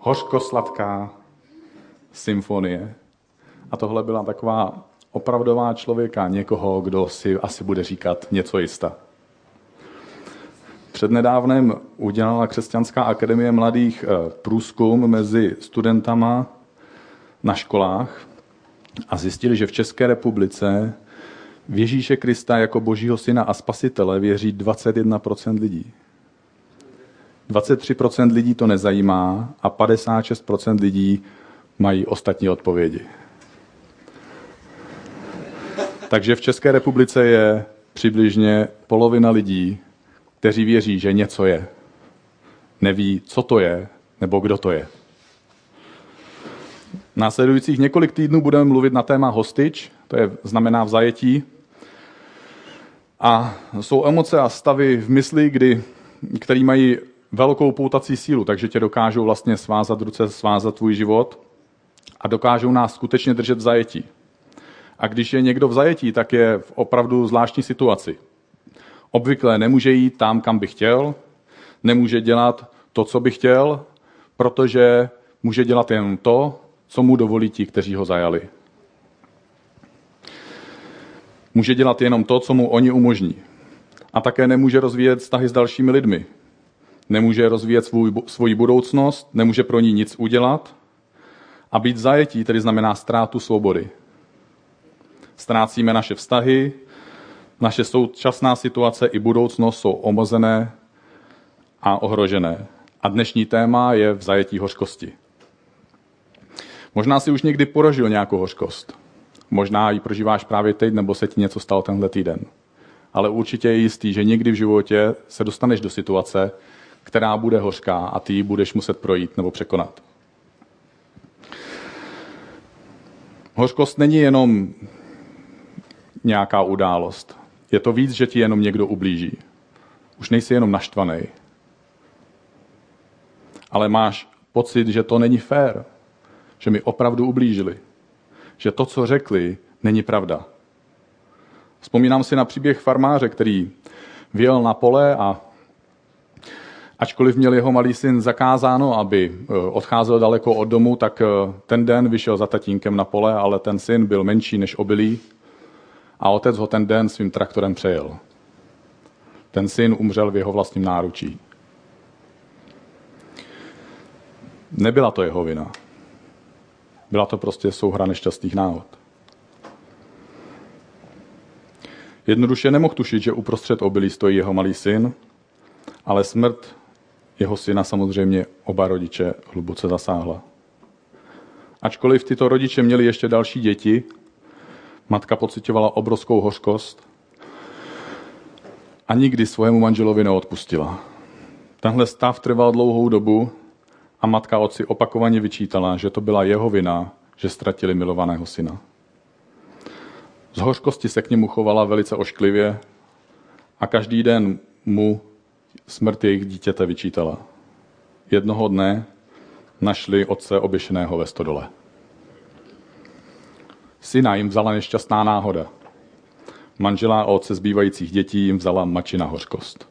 hořko-sladká symfonie. A tohle byla taková opravdová člověka, někoho, kdo si asi bude říkat něco jista. Přednedávnem udělala Křesťanská akademie mladých eh, průzkum mezi studentama na školách a zjistili, že v České republice v Ježíše Krista jako božího syna a spasitele věří 21% lidí. 23% lidí to nezajímá a 56% lidí mají ostatní odpovědi. Takže v České republice je přibližně polovina lidí, kteří věří, že něco je. Neví, co to je, nebo kdo to je. Následujících několik týdnů budeme mluvit na téma hostič, to je znamená v zajetí. A jsou emoce a stavy v mysli, kdy, který mají velkou poutací sílu, takže tě dokážou vlastně svázat ruce, svázat tvůj život a dokážou nás skutečně držet v zajetí. A když je někdo v zajetí, tak je v opravdu zvláštní situaci. Obvykle nemůže jít tam, kam by chtěl, nemůže dělat to, co by chtěl, protože může dělat jen to, co mu dovolí ti, kteří ho zajali. Může dělat jenom to, co mu oni umožní. A také nemůže rozvíjet vztahy s dalšími lidmi. Nemůže rozvíjet svůj, svoji budoucnost, nemůže pro ní nic udělat. A být zajetí tedy znamená ztrátu svobody. Ztrácíme naše vztahy, naše současná situace i budoucnost jsou omozené a ohrožené. A dnešní téma je v zajetí hořkosti. Možná si už někdy porožil nějakou hořkost. Možná ji prožíváš právě teď, nebo se ti něco stalo tenhle týden. Ale určitě je jistý, že někdy v životě se dostaneš do situace, která bude hořká a ty ji budeš muset projít nebo překonat. Hořkost není jenom nějaká událost. Je to víc, že ti jenom někdo ublíží. Už nejsi jenom naštvaný. Ale máš pocit, že to není fér. Že mi opravdu ublížili. Že to, co řekli, není pravda. Vzpomínám si na příběh farmáře, který vyjel na pole a ačkoliv měl jeho malý syn zakázáno, aby e, odcházel daleko od domu, tak e, ten den vyšel za tatínkem na pole, ale ten syn byl menší než obilí a otec ho ten den svým traktorem přejel. Ten syn umřel v jeho vlastním náručí. Nebyla to jeho vina. Byla to prostě souhra nešťastných náhod. Jednoduše nemohl tušit, že uprostřed obilí stojí jeho malý syn, ale smrt jeho syna samozřejmě oba rodiče hluboce zasáhla. Ačkoliv tyto rodiče měli ještě další děti, Matka pocitovala obrovskou hořkost a nikdy svému manželovi neodpustila. Tenhle stav trval dlouhou dobu a matka otci opakovaně vyčítala, že to byla jeho vina, že ztratili milovaného syna. Z hořkosti se k němu chovala velice ošklivě a každý den mu smrt jejich dítěte vyčítala. Jednoho dne našli otce oběšeného ve stodole. Syna jim vzala nešťastná náhoda. Manžela a otce zbývajících dětí jim vzala mačina hořkost.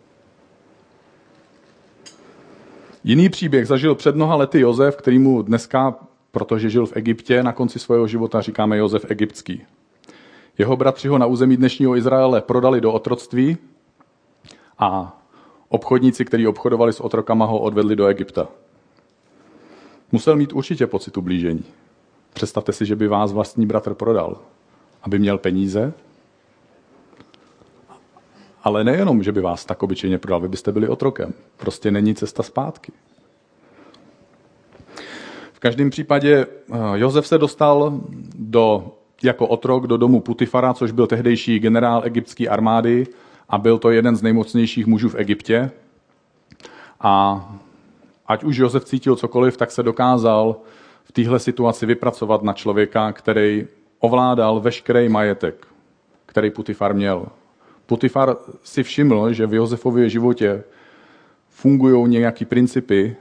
Jiný příběh zažil před mnoha lety Jozef, který mu dneska, protože žil v Egyptě, na konci svého života říkáme Jozef egyptský. Jeho bratři ho na území dnešního Izraele prodali do otroctví a obchodníci, kteří obchodovali s otrokama, ho odvedli do Egypta. Musel mít určitě pocit ublížení. Představte si, že by vás vlastní bratr prodal, aby měl peníze, ale nejenom, že by vás tak obyčejně prodal, vy byste byli otrokem. Prostě není cesta zpátky. V každém případě eh, Josef se dostal do, jako otrok do domu Putifara, což byl tehdejší generál egyptské armády a byl to jeden z nejmocnějších mužů v Egyptě. A ať už Josef cítil cokoliv, tak se dokázal v téhle situaci vypracovat na člověka, který ovládal veškerý majetek, který Putifar měl. Putifar si všiml, že v Josefově životě fungují nějaké principy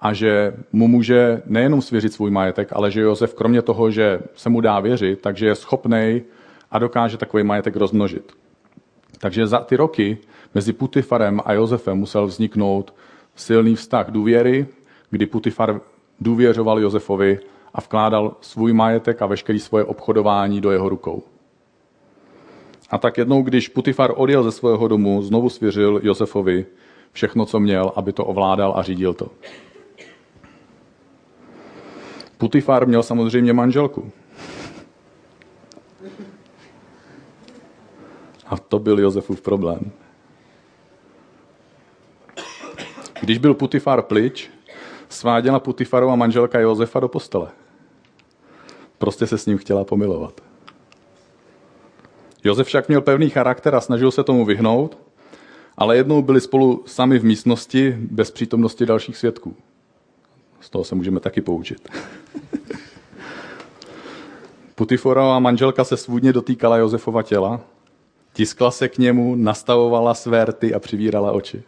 a že mu může nejenom svěřit svůj majetek, ale že Josef kromě toho, že se mu dá věřit, takže je schopný a dokáže takový majetek rozmnožit. Takže za ty roky mezi Putifarem a Josefem musel vzniknout silný vztah důvěry, kdy Putifar důvěřoval Josefovi a vkládal svůj majetek a veškerý svoje obchodování do jeho rukou. A tak jednou, když Putifar odjel ze svého domu, znovu svěřil Josefovi všechno, co měl, aby to ovládal a řídil to. Putifar měl samozřejmě manželku. A to byl Josefův problém. Když byl Putifar plyč, sváděla Putifarova manželka Josefa do postele. Prostě se s ním chtěla pomilovat. Josef však měl pevný charakter a snažil se tomu vyhnout, ale jednou byli spolu sami v místnosti bez přítomnosti dalších svědků. Z toho se můžeme taky poučit. Putiforova manželka se svůdně dotýkala Josefova těla, tiskla se k němu, nastavovala své rty a přivírala oči.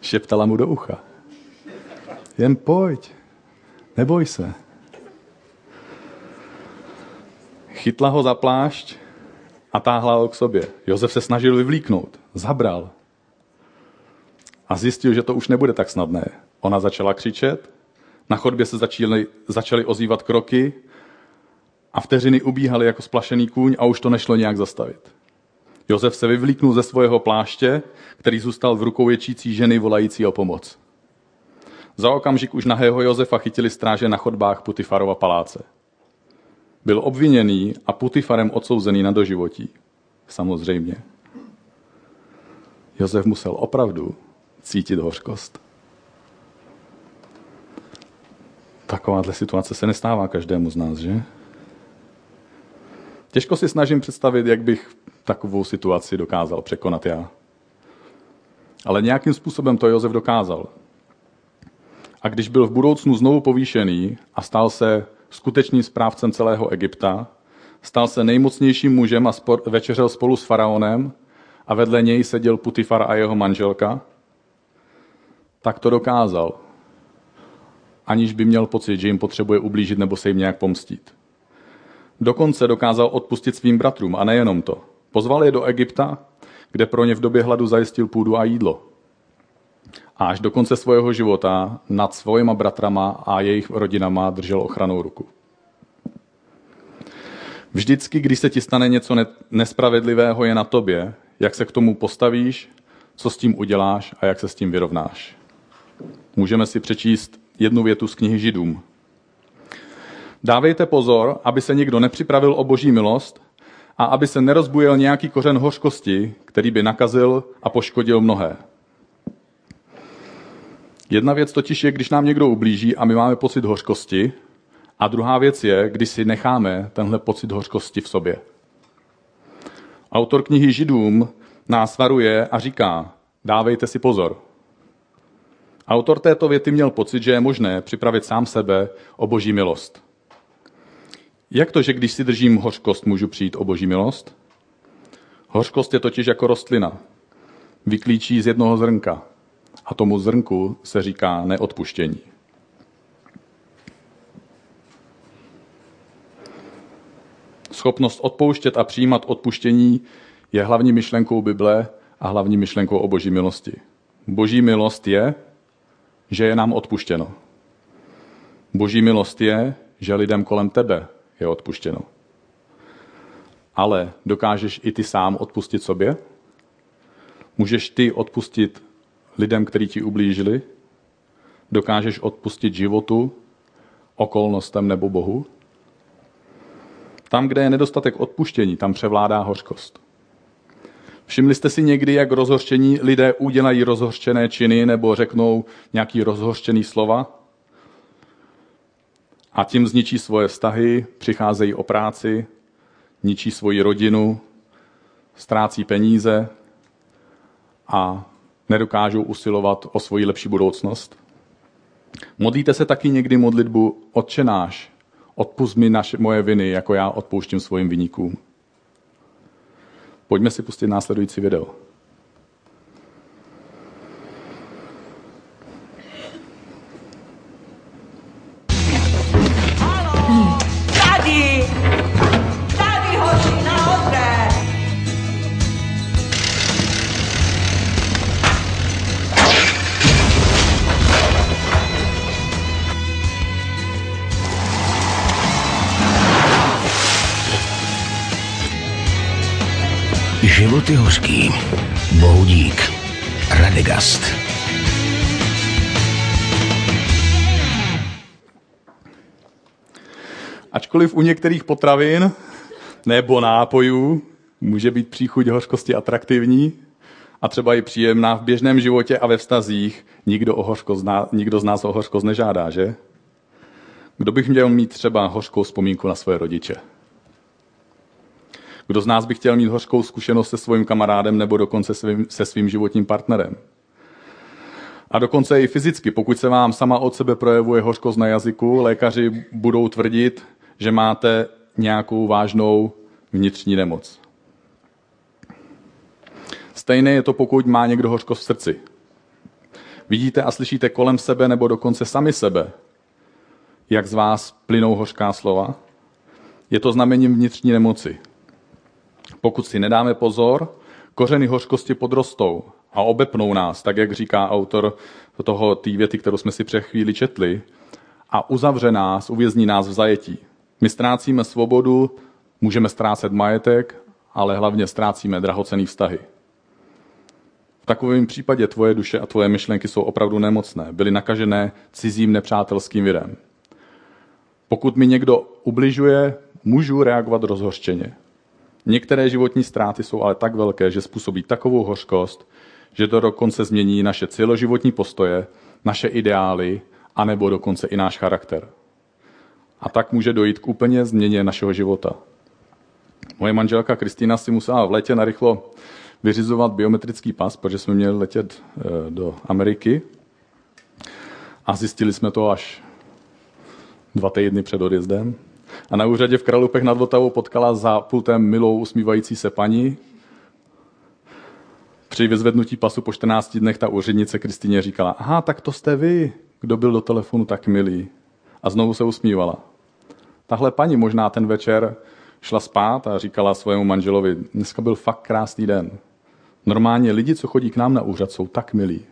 Šeptala mu do ucha. Jen pojď, neboj se. Chytla ho za plášť a táhla ho k sobě. Josef se snažil vyvlíknout, zabral. A zjistil, že to už nebude tak snadné. Ona začala křičet, na chodbě se začaly, začaly ozývat kroky a vteřiny ubíhaly jako splašený kůň a už to nešlo nějak zastavit. Josef se vyvlíknul ze svého pláště, který zůstal v rukou ječící ženy volající o pomoc. Za okamžik už nahého Josefa chytili stráže na chodbách Putifarova paláce. Byl obviněný a Putifarem odsouzený na doživotí. Samozřejmě. Josef musel opravdu cítit hořkost. Takováhle situace se nestává každému z nás, že? Těžko si snažím představit, jak bych takovou situaci dokázal překonat já. Ale nějakým způsobem to Josef dokázal. A když byl v budoucnu znovu povýšený a stal se skutečným správcem celého Egypta, stal se nejmocnějším mužem a spor- večeřel spolu s faraonem a vedle něj seděl Putifar a jeho manželka, tak to dokázal, aniž by měl pocit, že jim potřebuje ublížit nebo se jim nějak pomstit. Dokonce dokázal odpustit svým bratrům a nejenom to. Pozval je do Egypta, kde pro ně v době hladu zajistil půdu a jídlo. A až do konce svého života nad svojima bratrama a jejich rodinama držel ochranou ruku. Vždycky, když se ti stane něco nespravedlivého, je na tobě, jak se k tomu postavíš, co s tím uděláš a jak se s tím vyrovnáš. Můžeme si přečíst jednu větu z knihy Židům. Dávejte pozor, aby se někdo nepřipravil o boží milost a aby se nerozbujel nějaký kořen hořkosti, který by nakazil a poškodil mnohé. Jedna věc totiž je, když nám někdo ublíží a my máme pocit hořkosti, a druhá věc je, když si necháme tenhle pocit hořkosti v sobě. Autor knihy Židům nás varuje a říká, dávejte si pozor. Autor této věty měl pocit, že je možné připravit sám sebe o boží milost. Jak to, že když si držím hořkost, můžu přijít o boží milost? Hořkost je totiž jako rostlina. Vyklíčí z jednoho zrnka. A tomu zrnku se říká neodpuštění. Schopnost odpouštět a přijímat odpuštění je hlavní myšlenkou Bible a hlavní myšlenkou o boží milosti. Boží milost je, že je nám odpuštěno. Boží milost je, že lidem kolem tebe je odpuštěno. Ale dokážeš i ty sám odpustit sobě? Můžeš ty odpustit lidem, kteří ti ublížili? Dokážeš odpustit životu, okolnostem nebo Bohu? Tam, kde je nedostatek odpuštění, tam převládá hořkost. Všimli jste si někdy, jak rozhořčení lidé udělají rozhořčené činy nebo řeknou nějaký rozhořčený slova? A tím zničí svoje vztahy, přicházejí o práci, ničí svoji rodinu, ztrácí peníze a nedokážou usilovat o svoji lepší budoucnost. Modlíte se taky někdy modlitbu Otčenáš, odpust mi naše, moje viny, jako já odpouštím svým vyníkům. Pojďme si pustit následující video. Životy hořký. Bohudík. Radegast. Ačkoliv u některých potravin nebo nápojů může být příchuť hořkosti atraktivní a třeba i příjemná v běžném životě a ve vztazích, nikdo, o hořkost, nikdo z nás o hořkost nežádá, že? Kdo bych měl mít třeba hořkou vzpomínku na svoje rodiče? Kdo z nás by chtěl mít hořkou zkušenost se svým kamarádem nebo dokonce svým, se svým životním partnerem? A dokonce i fyzicky, pokud se vám sama od sebe projevuje hořkost na jazyku, lékaři budou tvrdit, že máte nějakou vážnou vnitřní nemoc. Stejné je to, pokud má někdo hořkost v srdci. Vidíte a slyšíte kolem sebe nebo dokonce sami sebe, jak z vás plynou hořká slova. Je to znamením vnitřní nemoci. Pokud si nedáme pozor, kořeny hořkosti podrostou a obepnou nás, tak jak říká autor toho té věty, kterou jsme si před chvíli četli, a uzavře nás, uvězní nás v zajetí. My ztrácíme svobodu, můžeme ztrácet majetek, ale hlavně ztrácíme drahocený vztahy. V takovém případě tvoje duše a tvoje myšlenky jsou opravdu nemocné, byly nakažené cizím nepřátelským virem. Pokud mi někdo ubližuje, můžu reagovat rozhořčeně. Některé životní ztráty jsou ale tak velké, že způsobí takovou hořkost, že to dokonce změní naše celoživotní postoje, naše ideály, anebo dokonce i náš charakter. A tak může dojít k úplně změně našeho života. Moje manželka Kristýna si musela v létě narychlo vyřizovat biometrický pas, protože jsme měli letět eh, do Ameriky. A zjistili jsme to až dva týdny před odjezdem. A na úřadě v Kralupech nad Vltavou potkala za pultem milou usmívající se paní. Při vyzvednutí pasu po 14 dnech ta úřednice Kristýně říkala, aha, tak to jste vy, kdo byl do telefonu tak milý. A znovu se usmívala. Tahle paní možná ten večer šla spát a říkala svému manželovi, dneska byl fakt krásný den. Normálně lidi, co chodí k nám na úřad, jsou tak milí.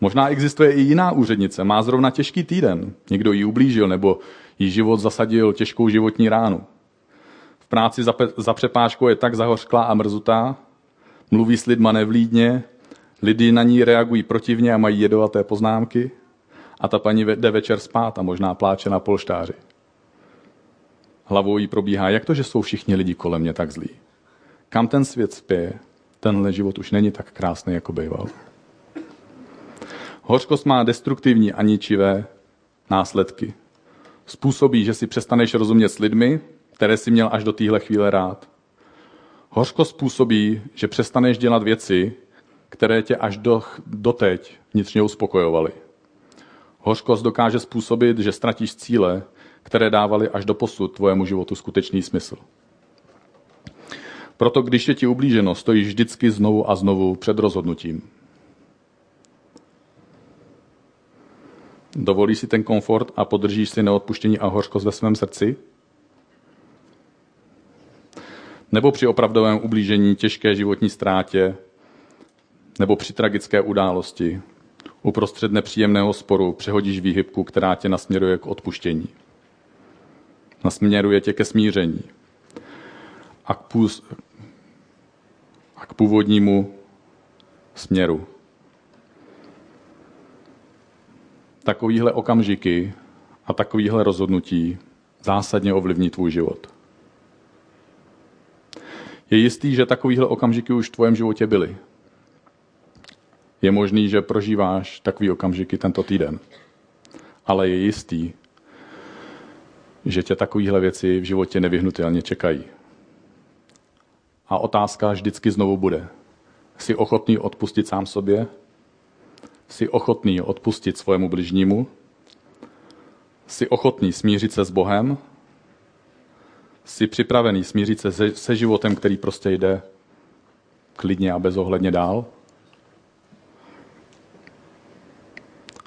Možná existuje i jiná úřednice, má zrovna těžký týden. Někdo jí ublížil nebo jí život zasadil těžkou životní ránu. V práci za, pe- za přepážkou je tak zahořklá a mrzutá, mluví s lidma nevlídně, lidi na ní reagují protivně a mají jedovaté poznámky a ta paní jde večer spát a možná pláče na polštáři. Hlavou jí probíhá, jak to, že jsou všichni lidi kolem mě tak zlí. Kam ten svět spěje, tenhle život už není tak krásný, jako býval. Hořkost má destruktivní a ničivé následky. Způsobí, že si přestaneš rozumět s lidmi, které si měl až do téhle chvíle rád. Hořkost způsobí, že přestaneš dělat věci, které tě až do, doteď vnitřně uspokojovaly. Hořkost dokáže způsobit, že ztratíš cíle, které dávaly až do posud tvojemu životu skutečný smysl. Proto když je ti ublíženo, stojíš vždycky znovu a znovu před rozhodnutím. Dovolíš si ten komfort a podržíš si neodpuštění a hořkost ve svém srdci? Nebo při opravdovém ublížení, těžké životní ztrátě, nebo při tragické události, uprostřed nepříjemného sporu přehodíš výhybku, která tě nasměruje k odpuštění. Nasměruje tě ke smíření a k, půz, a k původnímu směru. Takovýhle okamžiky a takovýhle rozhodnutí zásadně ovlivní tvůj život. Je jistý, že takovýhle okamžiky už v tvém životě byly. Je možný, že prožíváš takový okamžiky tento týden. Ale je jistý, že tě takovéhle věci v životě nevyhnutelně čekají. A otázka vždycky znovu bude. Jsi ochotný odpustit sám sobě? Jsi ochotný odpustit svému bližnímu? Jsi ochotný smířit se s Bohem? Jsi připravený smířit se se životem, který prostě jde klidně a bezohledně dál?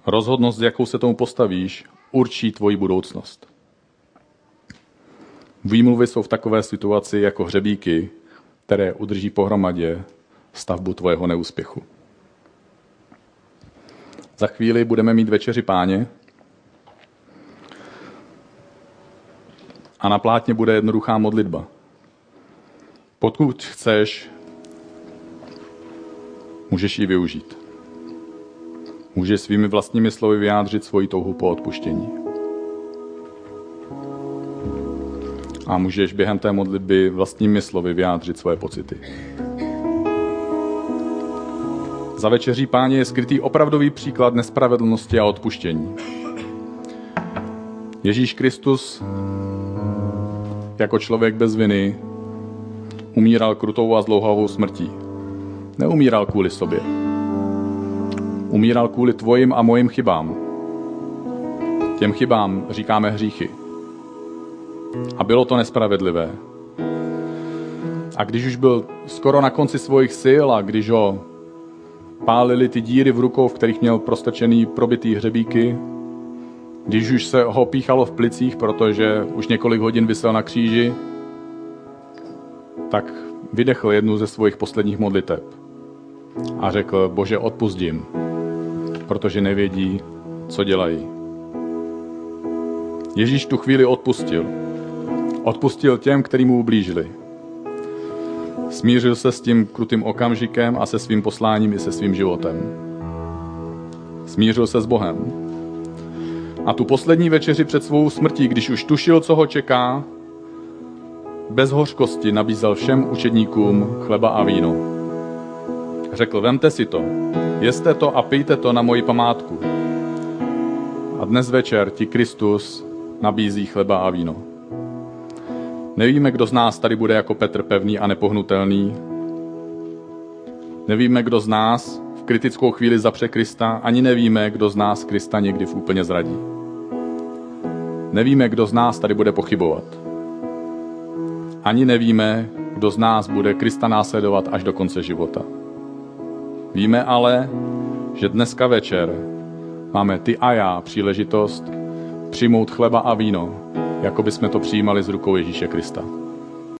Rozhodnost, jakou se tomu postavíš, určí tvoji budoucnost. Výmluvy jsou v takové situaci jako hřebíky, které udrží pohromadě stavbu tvojeho neúspěchu. Za chvíli budeme mít večeři páně a na plátně bude jednoduchá modlitba. Pokud chceš, můžeš ji využít. Můžeš svými vlastními slovy vyjádřit svoji touhu po odpuštění. A můžeš během té modlitby vlastními slovy vyjádřit svoje pocity. Za večeří páně je skrytý opravdový příklad nespravedlnosti a odpuštění. Ježíš Kristus jako člověk bez viny umíral krutou a zlouhavou smrtí. Neumíral kvůli sobě. Umíral kvůli tvojim a mojim chybám. Těm chybám říkáme hříchy. A bylo to nespravedlivé. A když už byl skoro na konci svých sil a když ho pálili ty díry v rukou, v kterých měl prostrčený probitý hřebíky, když už se ho píchalo v plicích, protože už několik hodin vysel na kříži, tak vydechl jednu ze svých posledních modliteb a řekl, bože, odpustím, protože nevědí, co dělají. Ježíš tu chvíli odpustil. Odpustil těm, který mu ublížili. Smířil se s tím krutým okamžikem a se svým posláním i se svým životem. Smířil se s Bohem. A tu poslední večeři před svou smrtí, když už tušil, co ho čeká, bez hořkosti nabízel všem učedníkům chleba a víno. Řekl, vemte si to, jeste to a pijte to na moji památku. A dnes večer ti Kristus nabízí chleba a víno. Nevíme, kdo z nás tady bude jako Petr pevný a nepohnutelný. Nevíme, kdo z nás v kritickou chvíli zapře Krista, ani nevíme, kdo z nás Krista někdy v úplně zradí. Nevíme, kdo z nás tady bude pochybovat. Ani nevíme, kdo z nás bude Krista následovat až do konce života. Víme ale, že dneska večer máme ty a já příležitost přijmout chleba a víno, jako bychom to přijímali z rukou Ježíše Krista.